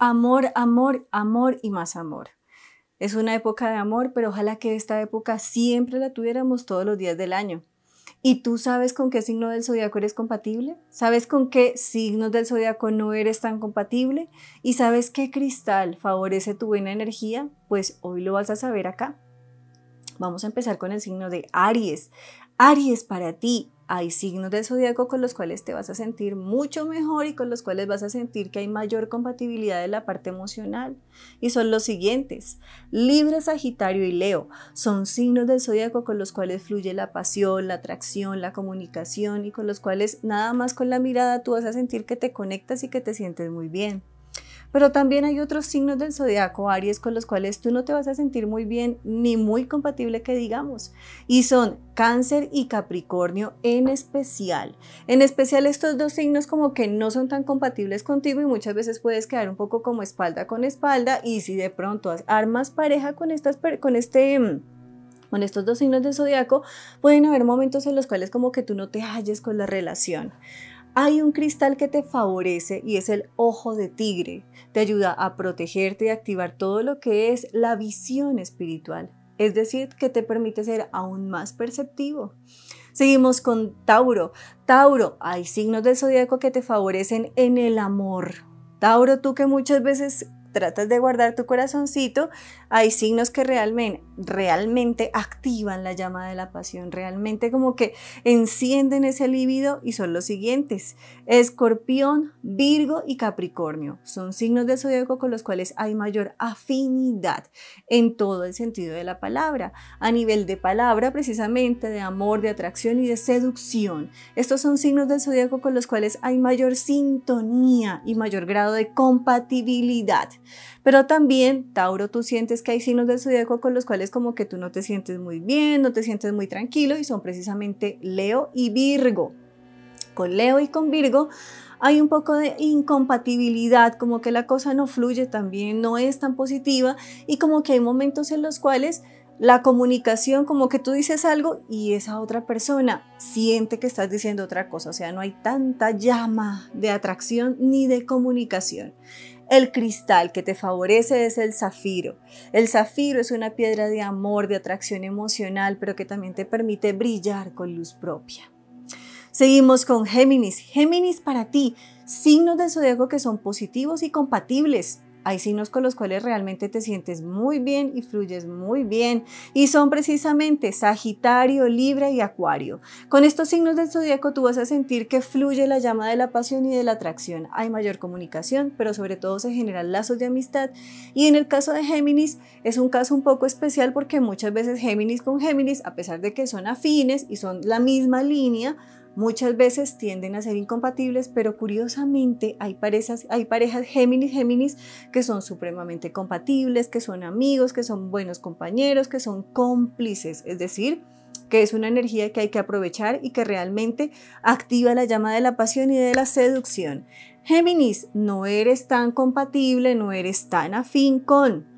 Amor, amor, amor y más amor. Es una época de amor, pero ojalá que esta época siempre la tuviéramos todos los días del año. ¿Y tú sabes con qué signo del zodiaco eres compatible? ¿Sabes con qué signos del zodiaco no eres tan compatible? ¿Y sabes qué cristal favorece tu buena energía? Pues hoy lo vas a saber acá. Vamos a empezar con el signo de Aries. Aries, para ti, hay signos del zodiaco con los cuales te vas a sentir mucho mejor y con los cuales vas a sentir que hay mayor compatibilidad en la parte emocional. Y son los siguientes. Libra, Sagitario y Leo son signos del zodiaco con los cuales fluye la pasión, la atracción, la comunicación y con los cuales nada más con la mirada tú vas a sentir que te conectas y que te sientes muy bien. Pero también hay otros signos del zodiaco Aries con los cuales tú no te vas a sentir muy bien ni muy compatible que digamos. Y son Cáncer y Capricornio en especial. En especial estos dos signos como que no son tan compatibles contigo y muchas veces puedes quedar un poco como espalda con espalda y si de pronto armas pareja con estas con este mm, con estos dos signos del zodiaco, pueden haber momentos en los cuales como que tú no te halles con la relación. Hay un cristal que te favorece y es el ojo de tigre. Te ayuda a protegerte y activar todo lo que es la visión espiritual. Es decir, que te permite ser aún más perceptivo. Seguimos con Tauro. Tauro, hay signos del zodiaco que te favorecen en el amor. Tauro, tú que muchas veces tratas de guardar tu corazoncito, hay signos que realmente, realmente activan la llama de la pasión, realmente como que encienden ese líbido y son los siguientes. Escorpión, Virgo y Capricornio son signos de zodiaco con los cuales hay mayor afinidad en todo el sentido de la palabra. A nivel de palabra, precisamente de amor, de atracción y de seducción. Estos son signos del zodiaco con los cuales hay mayor sintonía y mayor grado de compatibilidad. Pero también, Tauro, tú sientes que hay signos del zodiaco con los cuales como que tú no te sientes muy bien, no te sientes muy tranquilo y son precisamente Leo y Virgo. Con Leo y con Virgo hay un poco de incompatibilidad, como que la cosa no fluye también, no es tan positiva y como que hay momentos en los cuales la comunicación, como que tú dices algo y esa otra persona siente que estás diciendo otra cosa, o sea, no hay tanta llama de atracción ni de comunicación. El cristal que te favorece es el zafiro. El zafiro es una piedra de amor, de atracción emocional, pero que también te permite brillar con luz propia. Seguimos con Géminis. Géminis para ti, signos del zodiaco que son positivos y compatibles. Hay signos con los cuales realmente te sientes muy bien y fluyes muy bien y son precisamente Sagitario, Libra y Acuario. Con estos signos del zodiaco tú vas a sentir que fluye la llama de la pasión y de la atracción. Hay mayor comunicación, pero sobre todo se generan lazos de amistad. Y en el caso de Géminis es un caso un poco especial porque muchas veces Géminis con Géminis, a pesar de que son afines y son la misma línea, Muchas veces tienden a ser incompatibles, pero curiosamente hay parejas, hay parejas Géminis, Géminis que son supremamente compatibles, que son amigos, que son buenos compañeros, que son cómplices, es decir, que es una energía que hay que aprovechar y que realmente activa la llama de la pasión y de la seducción. Géminis, no eres tan compatible, no eres tan afín con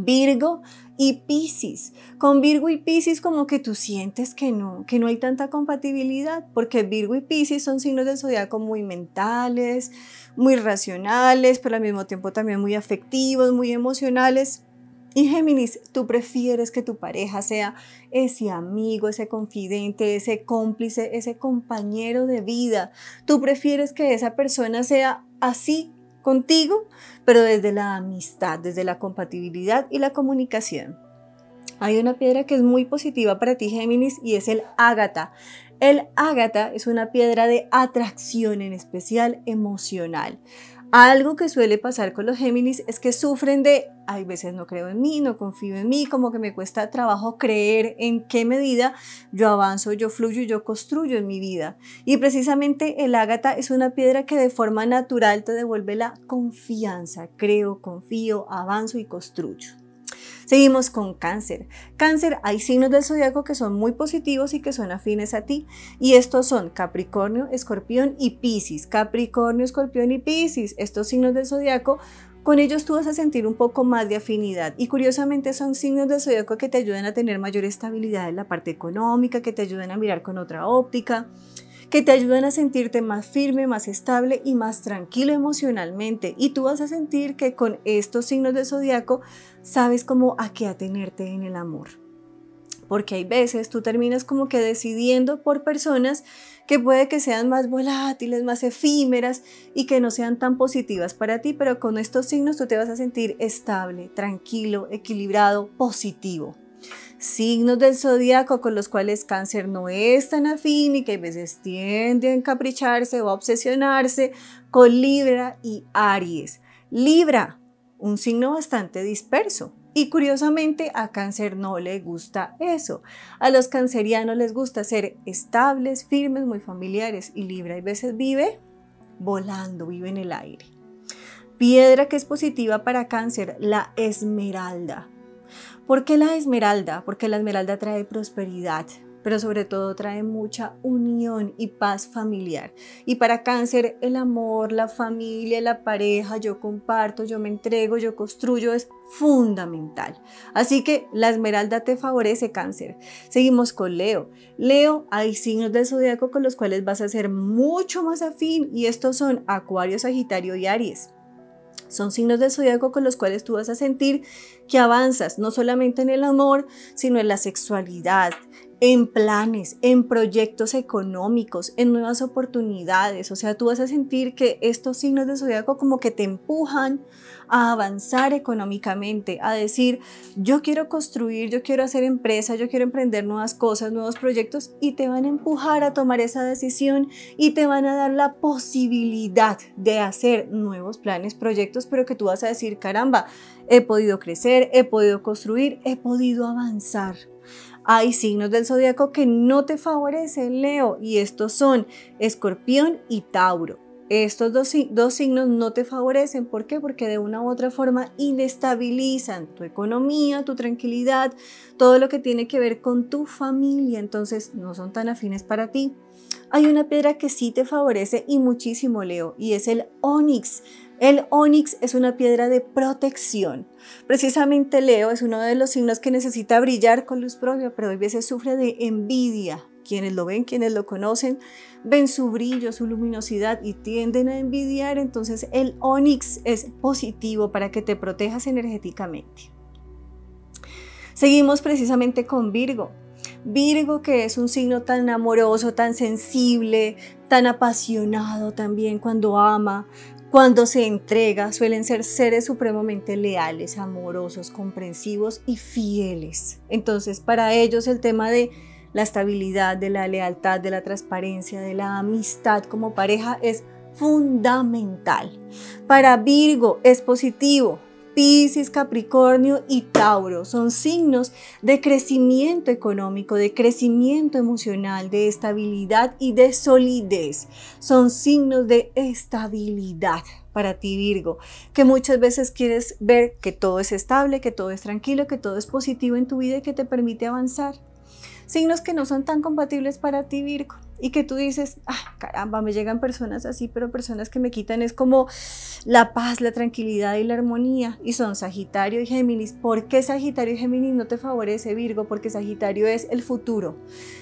Virgo y Pisces. Con Virgo y Pisces como que tú sientes que no, que no hay tanta compatibilidad, porque Virgo y Pisces son signos del zodiaco muy mentales, muy racionales, pero al mismo tiempo también muy afectivos, muy emocionales. Y Géminis, tú prefieres que tu pareja sea ese amigo, ese confidente, ese cómplice, ese compañero de vida. Tú prefieres que esa persona sea así contigo, pero desde la amistad, desde la compatibilidad y la comunicación. Hay una piedra que es muy positiva para ti, Géminis, y es el ágata. El ágata es una piedra de atracción, en especial emocional. Algo que suele pasar con los Géminis es que sufren de, hay veces no creo en mí, no confío en mí, como que me cuesta trabajo creer en qué medida yo avanzo, yo fluyo, yo construyo en mi vida. Y precisamente el ágata es una piedra que de forma natural te devuelve la confianza, creo, confío, avanzo y construyo. Seguimos con cáncer. Cáncer, hay signos del zodiaco que son muy positivos y que son afines a ti. Y estos son Capricornio, Escorpión y Piscis. Capricornio, Escorpión y Piscis. Estos signos del zodiaco con ellos tú vas a sentir un poco más de afinidad y curiosamente son signos del zodiaco que te ayudan a tener mayor estabilidad en la parte económica, que te ayudan a mirar con otra óptica, que te ayudan a sentirte más firme, más estable y más tranquilo emocionalmente. Y tú vas a sentir que con estos signos de zodiaco sabes cómo a qué atenerte en el amor. Porque hay veces tú terminas como que decidiendo por personas que puede que sean más volátiles, más efímeras y que no sean tan positivas para ti, pero con estos signos tú te vas a sentir estable, tranquilo, equilibrado, positivo. Signos del zodiaco con los cuales cáncer no es tan afín y que a veces tiende a encapricharse o a obsesionarse con Libra y Aries. Libra, un signo bastante disperso, y curiosamente a cáncer no le gusta eso. A los cancerianos les gusta ser estables, firmes, muy familiares y Libra a veces vive volando, vive en el aire. Piedra que es positiva para cáncer, la esmeralda. ¿Por qué la esmeralda? Porque la esmeralda trae prosperidad, pero sobre todo trae mucha unión y paz familiar. Y para cáncer, el amor, la familia, la pareja, yo comparto, yo me entrego, yo construyo, es fundamental. Así que la esmeralda te favorece cáncer. Seguimos con Leo. Leo, hay signos del zodiaco con los cuales vas a ser mucho más afín y estos son Acuario, Sagitario y Aries. Son signos del zodiaco con los cuales tú vas a sentir que avanzas no solamente en el amor, sino en la sexualidad, en planes, en proyectos económicos, en nuevas oportunidades. O sea, tú vas a sentir que estos signos de zodiaco como que te empujan a avanzar económicamente, a decir, yo quiero construir, yo quiero hacer empresa, yo quiero emprender nuevas cosas, nuevos proyectos y te van a empujar a tomar esa decisión y te van a dar la posibilidad de hacer nuevos planes, proyectos, pero que tú vas a decir, caramba, he podido crecer, he podido construir, he podido avanzar hay signos del zodiaco que no te favorecen, Leo, y estos son Escorpión y Tauro. Estos dos, dos, signos no te favorecen. ¿Por qué? Porque de una u otra forma inestabilizan tu economía, tu tranquilidad, todo lo que tiene que ver con tu familia. Entonces no son tan afines para ti. Hay una piedra que sí te favorece y muchísimo, Leo, y es el onix. El onix es una piedra de protección. Precisamente Leo es uno de los signos que necesita brillar con luz propia, pero a veces sufre de envidia. Quienes lo ven, quienes lo conocen, ven su brillo, su luminosidad y tienden a envidiar. Entonces el onix es positivo para que te protejas energéticamente. Seguimos precisamente con Virgo. Virgo que es un signo tan amoroso, tan sensible, tan apasionado también cuando ama, cuando se entrega, suelen ser seres supremamente leales, amorosos, comprensivos y fieles. Entonces, para ellos el tema de la estabilidad, de la lealtad, de la transparencia, de la amistad como pareja es fundamental. Para Virgo es positivo, Piscis, Capricornio y Tauro son signos de crecimiento económico, de crecimiento emocional, de estabilidad y de solidez. Son signos de estabilidad para ti Virgo, que muchas veces quieres ver que todo es estable, que todo es tranquilo, que todo es positivo en tu vida y que te permite avanzar. Signos que no son tan compatibles para ti Virgo y que tú dices, ah, caramba, me llegan personas así, pero personas que me quitan es como la paz, la tranquilidad y la armonía. Y son Sagitario y Géminis. ¿Por qué Sagitario y Géminis no te favorece Virgo? Porque Sagitario es el futuro.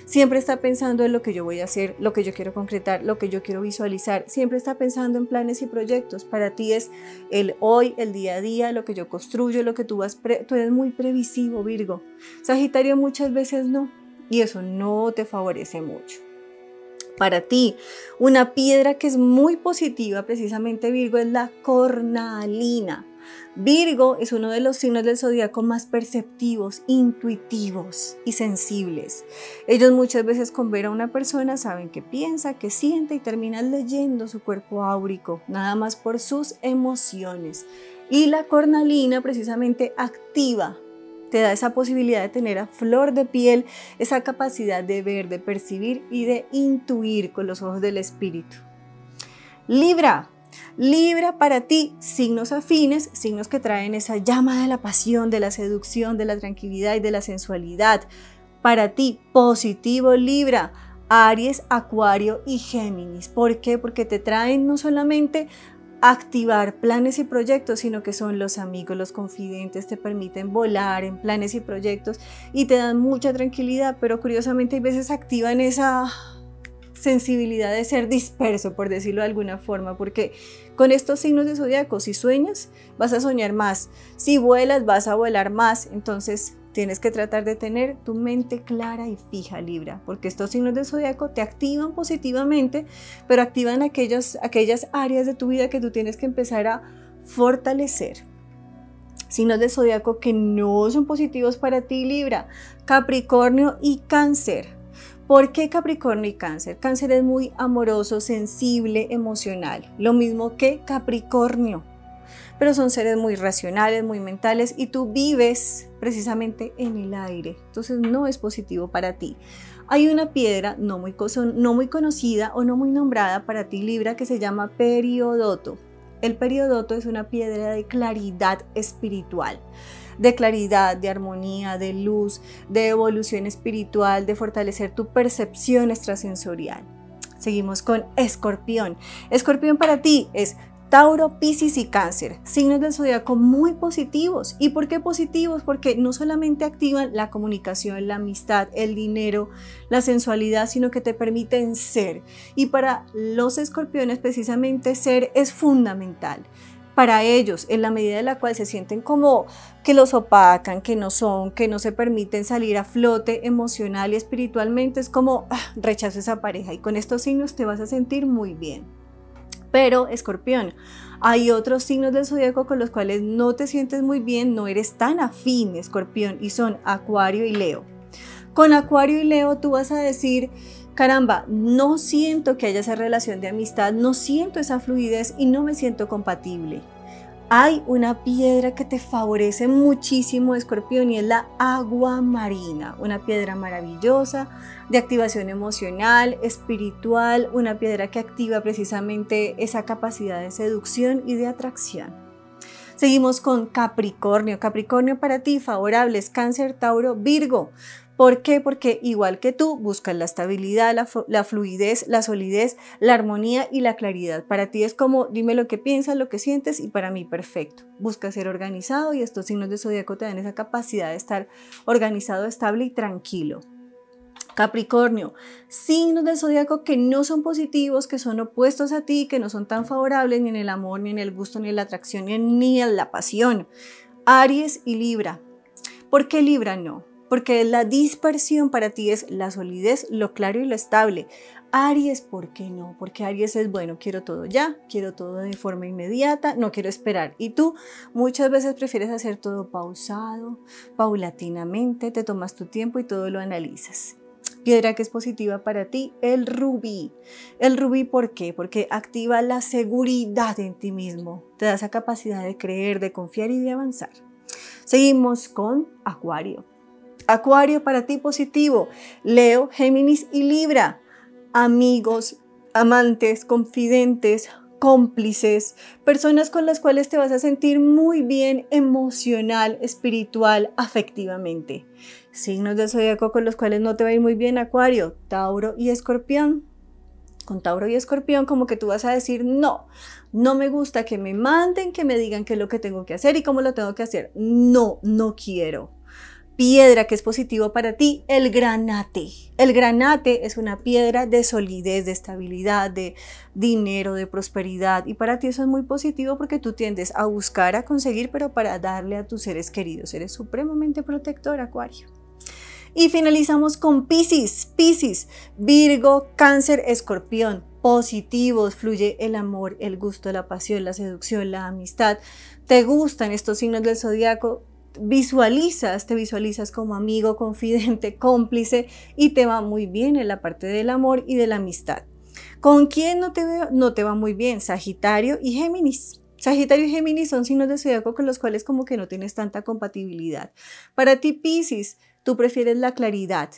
Siempre está pensando en lo que yo voy a hacer, lo que yo quiero concretar, lo que yo quiero visualizar. Siempre está pensando en planes y proyectos. Para ti es el hoy, el día a día, lo que yo construyo, lo que tú vas, tú eres muy previsivo Virgo. Sagitario muchas veces no. Y eso no te favorece mucho para ti. Una piedra que es muy positiva, precisamente Virgo, es la cornalina. Virgo es uno de los signos del zodiaco más perceptivos, intuitivos y sensibles. Ellos muchas veces con ver a una persona saben qué piensa, qué siente y terminan leyendo su cuerpo áurico, nada más por sus emociones. Y la cornalina precisamente activa te da esa posibilidad de tener a flor de piel esa capacidad de ver, de percibir y de intuir con los ojos del espíritu. Libra. Libra para ti, signos afines, signos que traen esa llama de la pasión, de la seducción, de la tranquilidad y de la sensualidad. Para ti, positivo Libra, Aries, Acuario y Géminis. ¿Por qué? Porque te traen no solamente activar planes y proyectos, sino que son los amigos, los confidentes, te permiten volar en planes y proyectos y te dan mucha tranquilidad, pero curiosamente hay veces activan esa sensibilidad de ser disperso, por decirlo de alguna forma, porque con estos signos de zodiaco, si sueñas, vas a soñar más, si vuelas, vas a volar más, entonces tienes que tratar de tener tu mente clara y fija, Libra, porque estos signos de zodiaco te activan positivamente, pero activan aquellas áreas de tu vida que tú tienes que empezar a fortalecer. Signos de zodiaco que no son positivos para ti, Libra, Capricornio y Cáncer. ¿Por qué Capricornio y Cáncer? Cáncer es muy amoroso, sensible, emocional, lo mismo que Capricornio. Pero son seres muy racionales, muy mentales y tú vives precisamente en el aire. Entonces no es positivo para ti. Hay una piedra no muy, no muy conocida o no muy nombrada para ti, Libra, que se llama periodoto. El periodoto es una piedra de claridad espiritual de claridad, de armonía, de luz, de evolución espiritual, de fortalecer tu percepción extrasensorial. Seguimos con Escorpión. Escorpión para ti es Tauro, Piscis y Cáncer, signos del zodiaco muy positivos. ¿Y por qué positivos? Porque no solamente activan la comunicación, la amistad, el dinero, la sensualidad, sino que te permiten ser. Y para los escorpiones precisamente ser es fundamental para ellos, en la medida en la cual se sienten como que los opacan, que no son, que no se permiten salir a flote emocional y espiritualmente, es como ah, rechazo esa pareja y con estos signos te vas a sentir muy bien. Pero, escorpión, hay otros signos del zodiaco con los cuales no te sientes muy bien, no eres tan afín, escorpión, y son Acuario y Leo. Con Acuario y Leo tú vas a decir, caramba, no siento que haya esa relación de amistad, no siento esa fluidez y no me siento compatible. Hay una piedra que te favorece muchísimo, escorpión, y es la agua marina, una piedra maravillosa de activación emocional, espiritual, una piedra que activa precisamente esa capacidad de seducción y de atracción. Seguimos con Capricornio. Capricornio para ti, favorables, cáncer, Tauro, Virgo. ¿Por qué? Porque igual que tú, buscas la estabilidad, la, fluidez, la solidez, la armonía y la claridad. Para ti es como, dime lo que piensas, lo que sientes y para mí perfecto. Busca ser organizado y estos signos de zodiaco te dan esa capacidad de estar organizado, estable y tranquilo. Capricornio, signos del zodiaco que no son positivos, que son opuestos a ti, que no son tan favorables ni en el amor, ni en el gusto, ni en la atracción, ni en, ni en la pasión. Aries y Libra. ¿Por qué Libra no? Porque la dispersión para ti es la solidez, lo claro y lo estable. Aries, ¿por qué no? Porque Aries es bueno, quiero todo ya, quiero todo de forma inmediata, no quiero esperar. Y tú muchas veces prefieres hacer todo pausado, paulatinamente, te tomas tu tiempo y todo lo analizas. Piedra que es positiva para ti, el rubí. El rubí, ¿por qué? Porque activa la seguridad en ti mismo, te da esa capacidad de creer, de confiar y de avanzar. Seguimos con Acuario. Acuario para ti positivo, Leo, Géminis y Libra. Amigos, amantes, confidentes, cómplices, personas con las cuales te vas a sentir muy bien emocional, espiritual, afectivamente. Signos de zodiaco con los cuales no te va a ir muy bien, Acuario, Tauro y Escorpión. Con Tauro y Escorpión como que tú vas a decir, no, no me gusta que me manden, que me digan qué es lo que tengo que hacer y cómo lo tengo que hacer. No, no quiero piedra que es positivo para ti, el granate. El granate es una piedra de solidez, de estabilidad, de dinero, de prosperidad. Y para ti eso es muy positivo porque tú tiendes a buscar, a conseguir, pero para darle a tus seres queridos. Eres supremamente protector, Acuario. Y finalizamos con Pisces. Pisces, Virgo, Cáncer, Escorpión. Positivos, fluye el amor, el gusto, la pasión, la seducción, la amistad. ¿Te gustan estos signos del zodiaco? Visualizas, te visualizas como amigo, confidente, cómplice y te va muy bien en la parte del amor y de la amistad. ¿Con quién no te, no te va muy bien? Sagitario y Géminis. Sagitario y Géminis son signos de zodiaco con los cuales como que no tienes tanta compatibilidad. Para ti, Pisces, tú prefieres la claridad,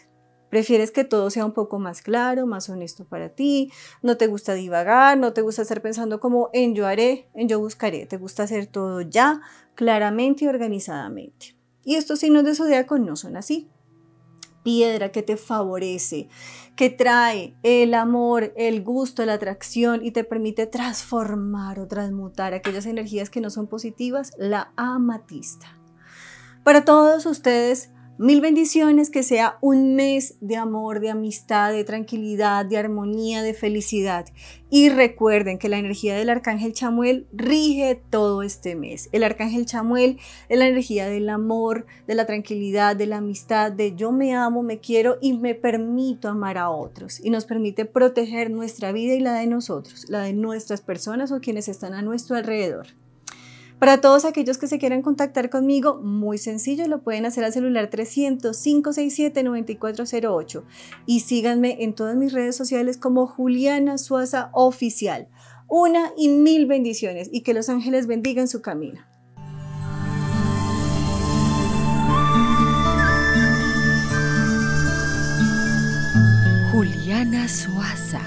Prefieres que todo sea un poco más claro, más honesto para ti, no te gusta divagar, no te gusta estar pensando como en yo haré, en yo buscaré, te gusta hacer todo ya, claramente y organizadamente. Y estos signos de zodiaco no son así. Piedra que te favorece, que trae el amor, el gusto, la atracción y te permite transformar o transmutar aquellas energías que no son positivas, la amatista. Para todos ustedes, Mil bendiciones, que sea un mes de amor, de amistad, de tranquilidad, de armonía, de felicidad. Y recuerden que la energía del arcángel Chamuel rige todo este mes. El arcángel Chamuel es la energía del amor, de la tranquilidad, de la amistad, de yo me amo, me quiero y me permito amar a otros. Y nos permite proteger nuestra vida y la de nosotros, la de nuestras personas o quienes están a nuestro alrededor. Para todos aquellos que se quieran contactar conmigo, muy sencillo, lo pueden hacer al celular 300 567 9408 y síganme en todas mis redes sociales como Juliana Suaza Oficial. Una y mil bendiciones y que los ángeles bendigan su camino. Juliana Suaza.